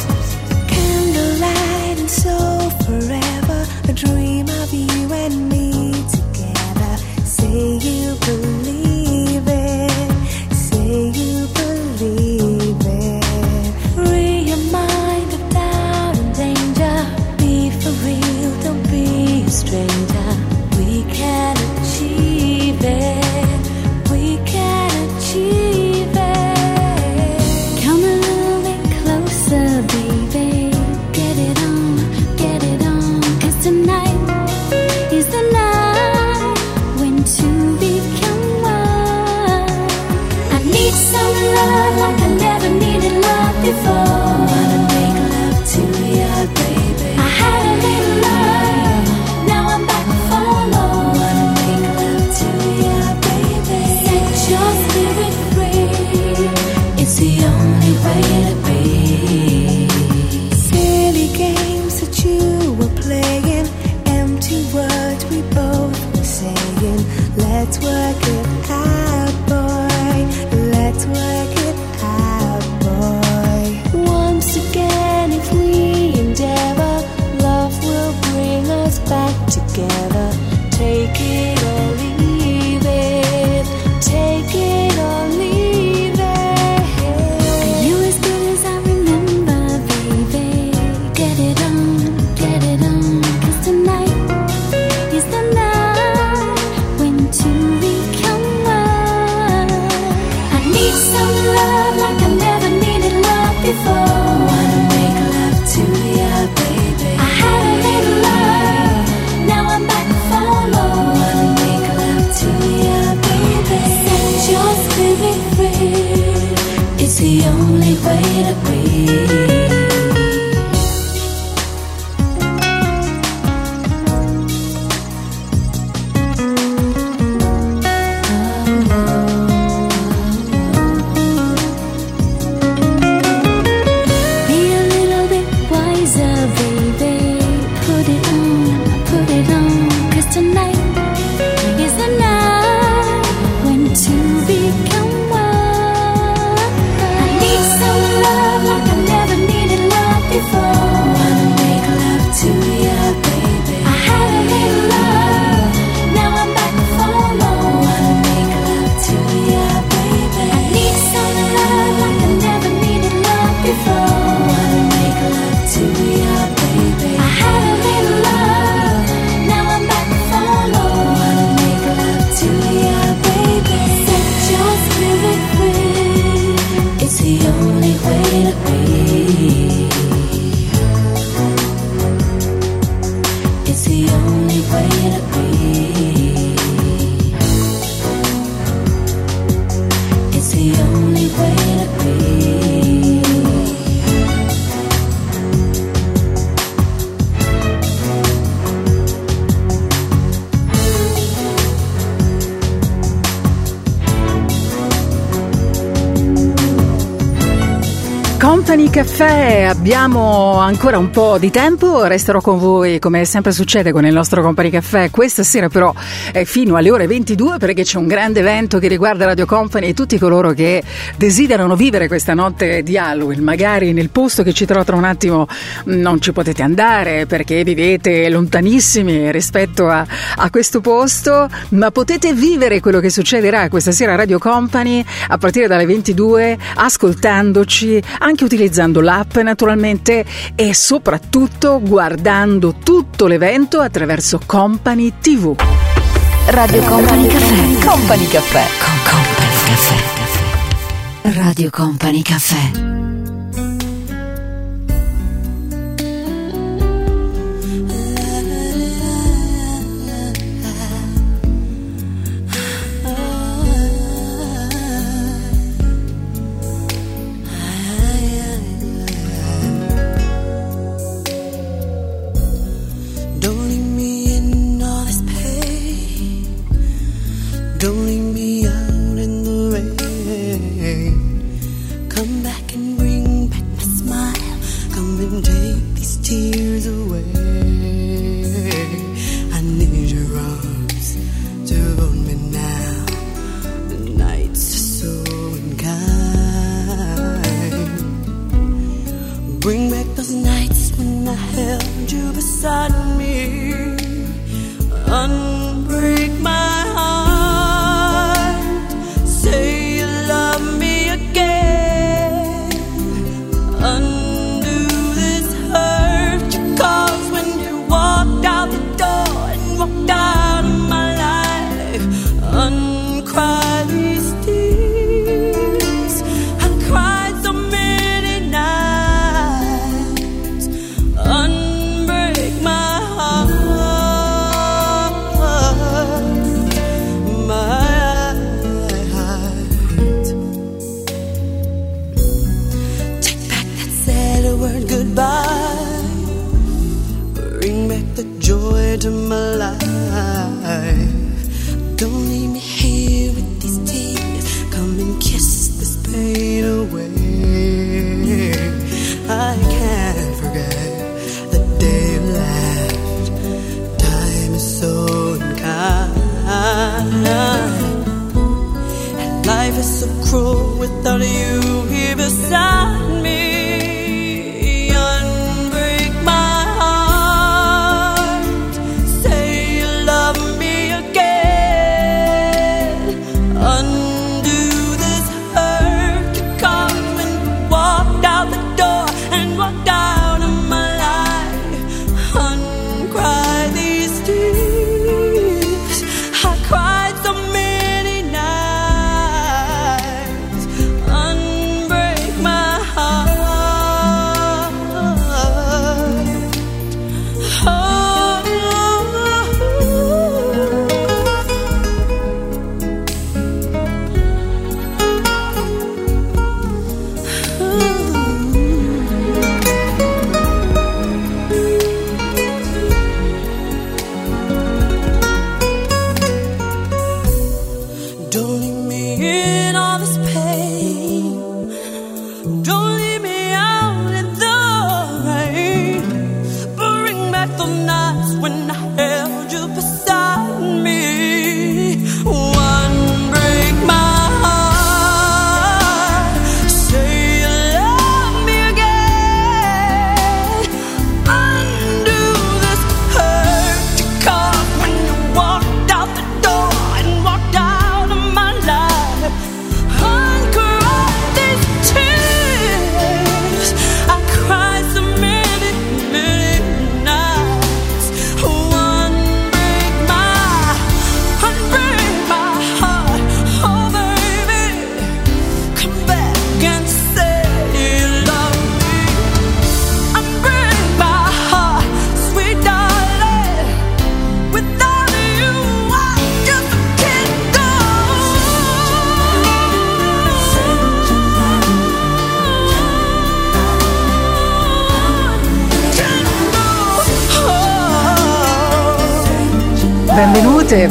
Café, Abbiamo ancora un po' di tempo, resterò con voi come sempre succede con il nostro Company Caffè. Questa sera però è fino alle ore 22 perché c'è un grande evento che riguarda Radio Company e tutti coloro che desiderano vivere questa notte di Halloween, magari nel posto che ci trovo tra un attimo mm, non ci potete andare perché vivete lontanissimi rispetto a, a questo posto, ma potete vivere quello che succederà questa sera a Radio Company a partire dalle 22 ascoltandoci, anche utilizzando l'app naturalmente naturalmente e soprattutto guardando tutto l'evento attraverso Company TV. Radio Company Caffè. Company Caffè. Company Caffè. Radio Company Caffè. sun. like the joy to my life.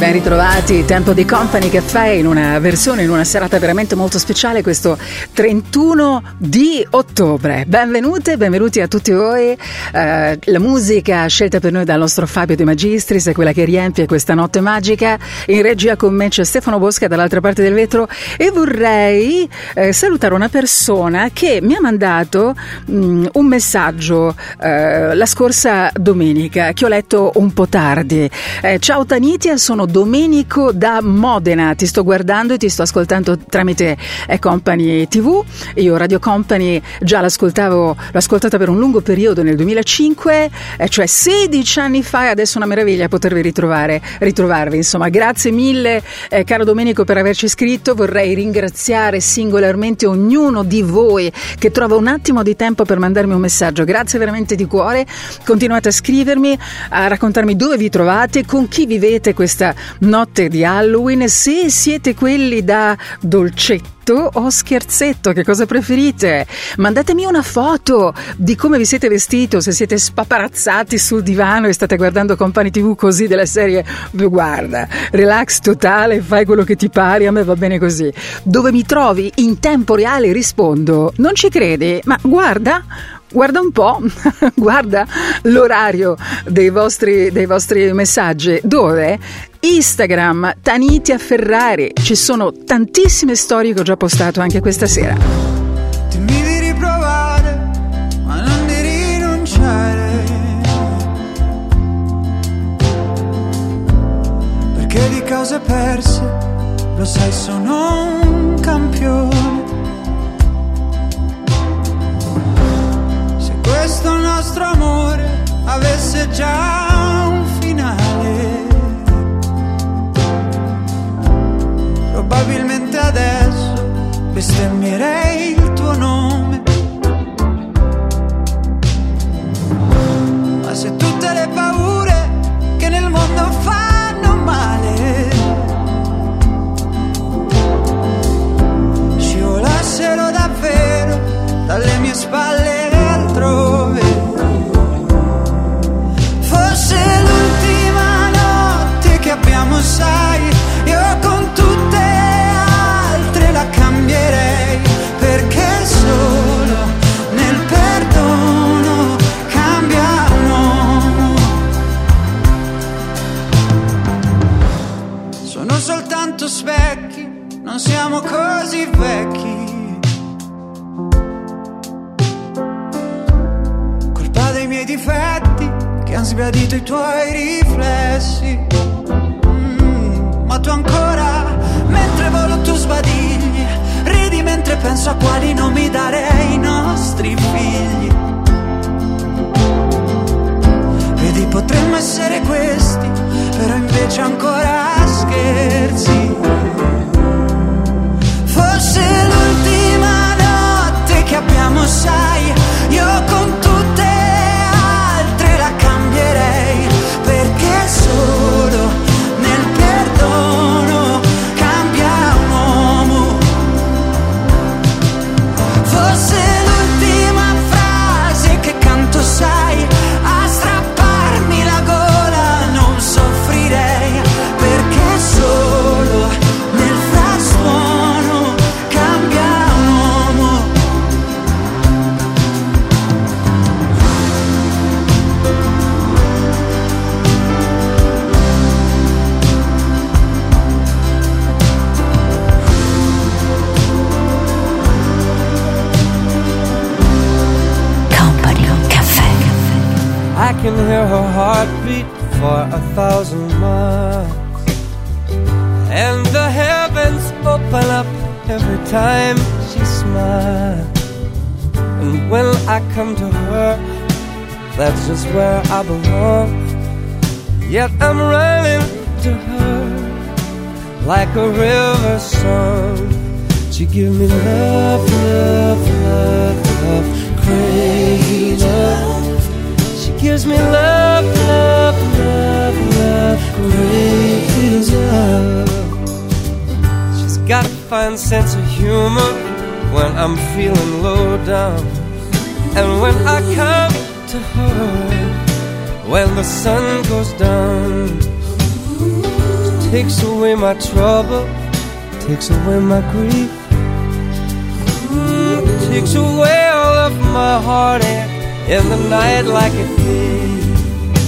Ben ritrovati, tempo di Company Caffè in una versione, in una serata veramente molto speciale questo 31 di ottobre. Benvenute, benvenuti a tutti voi. Eh, la musica scelta per noi dal nostro Fabio De Magistris è quella che riempie questa notte magica. In regia con me c'è Stefano Bosca dall'altra parte del vetro e vorrei eh, salutare una persona che mi ha mandato mh, un messaggio eh, la scorsa domenica che ho letto un po' tardi. Eh, ciao Tanitia, sono Domenico da Modena, ti sto guardando e ti sto ascoltando tramite eh, Company TV. Io Radio Company già l'ascoltavo, l'ho ascoltata per un lungo periodo nel 2005, eh, cioè 16 anni fa e adesso è una meraviglia potervi ritrovare, ritrovarvi. Insomma, grazie mille eh, caro Domenico per averci scritto, vorrei ringraziare singolarmente ognuno di voi che trova un attimo di tempo per mandarmi un messaggio. Grazie veramente di cuore. Continuate a scrivermi, a raccontarmi dove vi trovate, con chi vivete questa notte di Halloween, se siete quelli da dolcetto o scherzetto, che cosa preferite? Mandatemi una foto di come vi siete vestito, se siete spaparazzati sul divano e state guardando Company TV così della serie guarda, relax totale, fai quello che ti pari, a me va bene così. Dove mi trovi in tempo reale rispondo, non ci credi? Ma guarda, Guarda un po', guarda l'orario dei vostri, dei vostri messaggi. Dove? Instagram, Tanitia Ferrari. Ci sono tantissime storie che ho già postato anche questa sera. Dimmi di riprovare, ma non di rinunciare. Perché di cose perse, lo sai, sono un campione. Questo nostro amore avesse già un finale, probabilmente adesso bestemmierei il tuo nome. Ma se tutte le paure che nel mondo fanno male scivolassero davvero dalle mie spalle abbiamo, sai, io con tutte altre la cambierei perché solo nel perdono cambia un uomo. sono soltanto specchi, non siamo così vecchi. Colpa dei miei difetti che hanno sbiadito i tuoi riflessi. Ma tu ancora, mentre volo tu sbadigli, ridi mentre penso a quali nomi darei ai nostri figli. Vedi, potremmo essere questi, però invece ancora scherzi. Forse l'ultima notte che abbiamo, sai, I belong. Yet I'm running to her like a river song. She give me love, love, love, love, crazy love. She gives me love, love, love, love, crazy love. She's got a fine sense of humor when I'm feeling low down. And when I come when the sun goes down, takes away my trouble, takes away my grief, takes away all of my heartache in the night like a thief.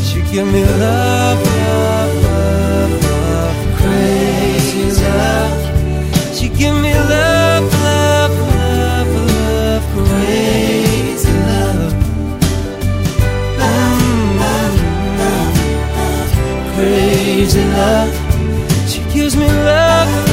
She give me love, love, love, love, crazy love. She give me love, love, love, love, crazy Crazy love. She gives me love, love,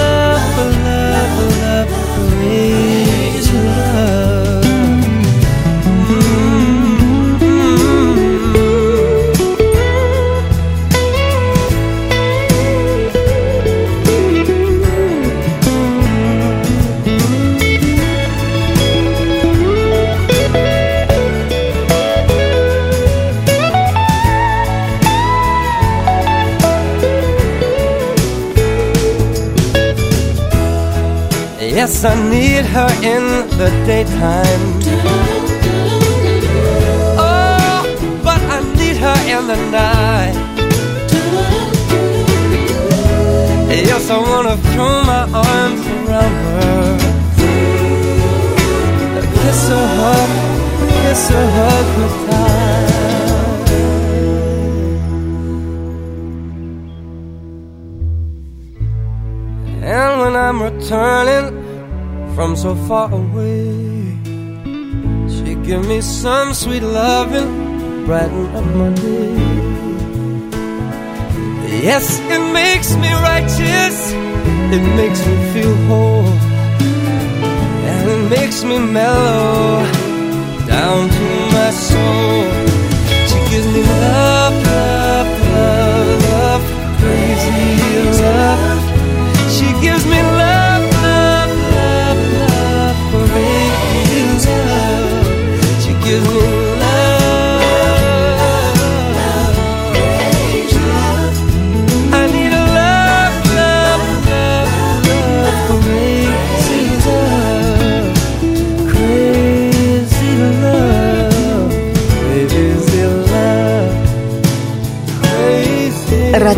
Yes, I need her in the daytime. Oh, but I need her in the night. Yes, I wanna throw my arms around her. Kiss her, hug, kiss her, hug tight. And when I'm returning from so far away, she give me some sweet loving, brighten up my day. Yes, it makes me righteous, it makes me feel whole, and it makes me mellow down to my soul.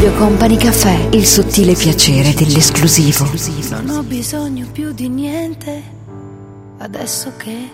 Radio Company Caffè, il sottile piacere dell'esclusivo. Non ho bisogno più di niente adesso che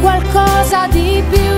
qualcosa di più.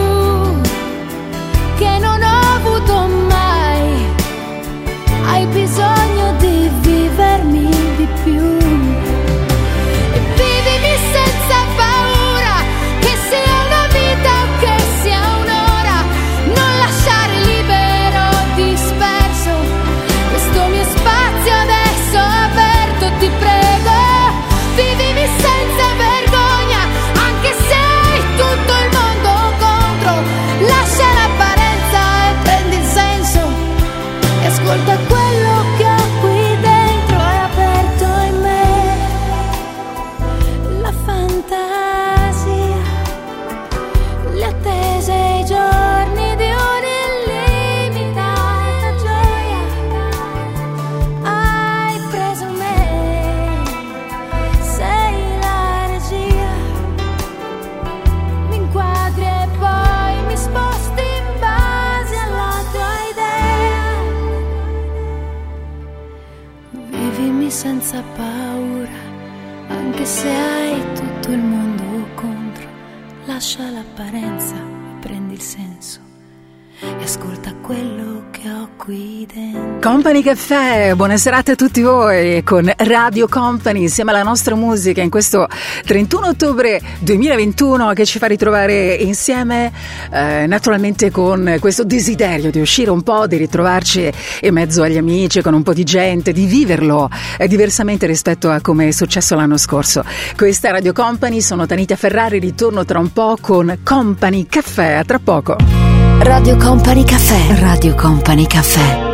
Company Caffè, buona serata a tutti voi con Radio Company insieme alla nostra musica in questo 31 ottobre 2021 che ci fa ritrovare insieme eh, naturalmente con questo desiderio di uscire un po', di ritrovarci in mezzo agli amici, con un po' di gente, di viverlo eh, diversamente rispetto a come è successo l'anno scorso. Questa è Radio Company, sono Tanita Ferrari, ritorno tra un po' con Company Caffè, a tra poco. Radio Company Caffè, Radio Company Caffè.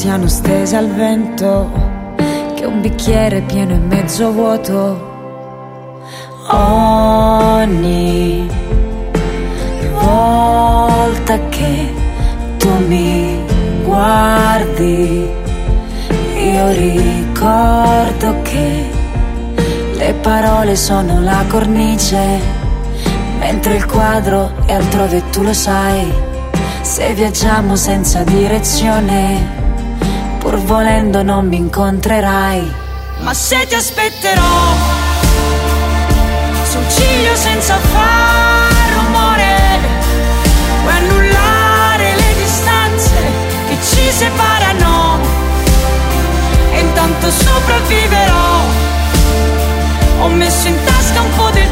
Siano stese al vento, che un bicchiere pieno e mezzo vuoto. Ogni volta che tu mi guardi, io ricordo che le parole sono la cornice, mentre il quadro è altrove tu lo sai. Se viaggiamo senza direzione, volendo non mi incontrerai. Ma se ti aspetterò sul ciglio senza far rumore, puoi annullare le distanze che ci separano e intanto sopravviverò. Ho messo in tasca un po' del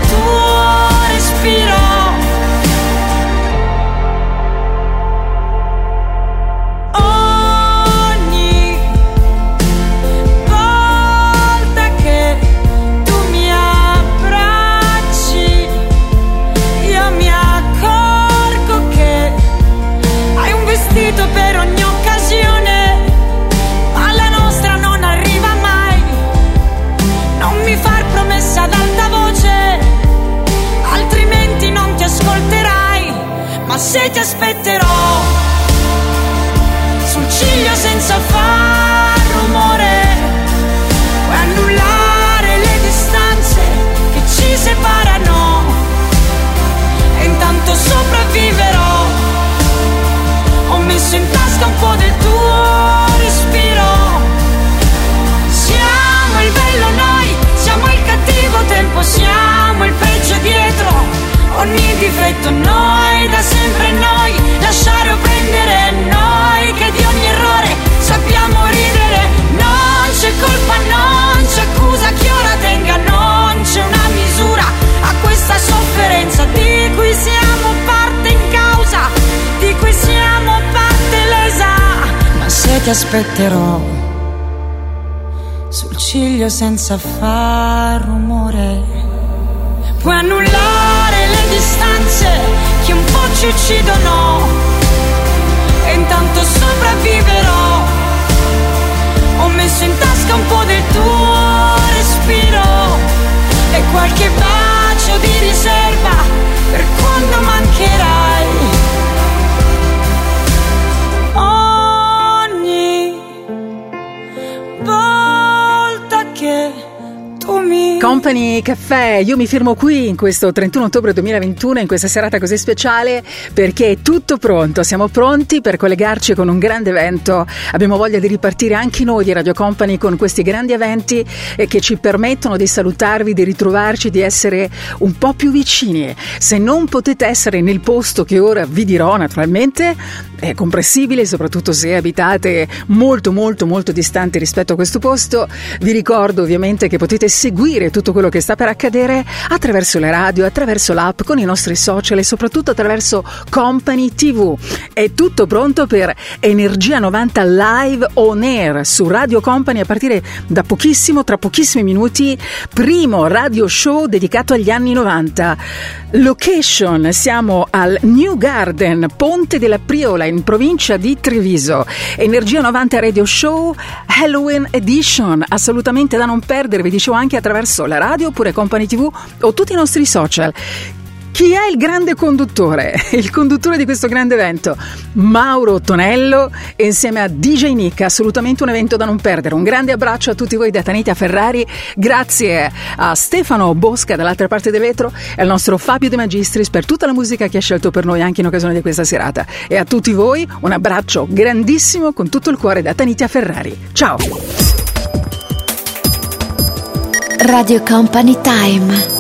Ogni difetto noi, da sempre noi, lasciare o prendere noi, che di ogni errore sappiamo ridere. Non c'è colpa, non c'è accusa, chi ora tenga, non c'è una misura a questa sofferenza di cui siamo parte in causa, di cui siamo parte lesa. Ma se ti aspetterò sul ciglio senza far rumore, puoi annullare distanze che un po' ci uccidono e intanto sopravviverò. Ho messo in tasca un po' del tuo respiro e qualche bacio di riserva per quando mancherai. Company Caffè, io mi firmo qui in questo 31 ottobre 2021, in questa serata così speciale, perché è tutto pronto, siamo pronti per collegarci con un grande evento, abbiamo voglia di ripartire anche noi di Radio Company con questi grandi eventi eh, che ci permettono di salutarvi, di ritrovarci, di essere un po' più vicini. Se non potete essere nel posto che ora vi dirò, naturalmente, è comprensibile, soprattutto se abitate molto molto molto distanti rispetto a questo posto, vi ricordo ovviamente che potete seguire tutto quello che sta per accadere attraverso le radio, attraverso l'app, con i nostri social e soprattutto attraverso Company TV. È tutto pronto per Energia 90 live on air su Radio Company a partire da pochissimo, tra pochissimi minuti, primo radio show dedicato agli anni 90. Location, siamo al New Garden, Ponte della Priola in provincia di Treviso. Energia 90 Radio Show Halloween Edition, assolutamente da non perdere, vi dicevo anche attraverso la radio oppure Company TV o tutti i nostri social. Chi è il grande conduttore? Il conduttore di questo grande evento? Mauro Tonello insieme a DJ Nick, assolutamente un evento da non perdere. Un grande abbraccio a tutti voi da Tanita Ferrari, grazie a Stefano Bosca dall'altra parte del vetro e al nostro Fabio De Magistris per tutta la musica che ha scelto per noi anche in occasione di questa serata. E a tutti voi un abbraccio grandissimo con tutto il cuore da Tanita Ferrari. Ciao! Radio Company Time.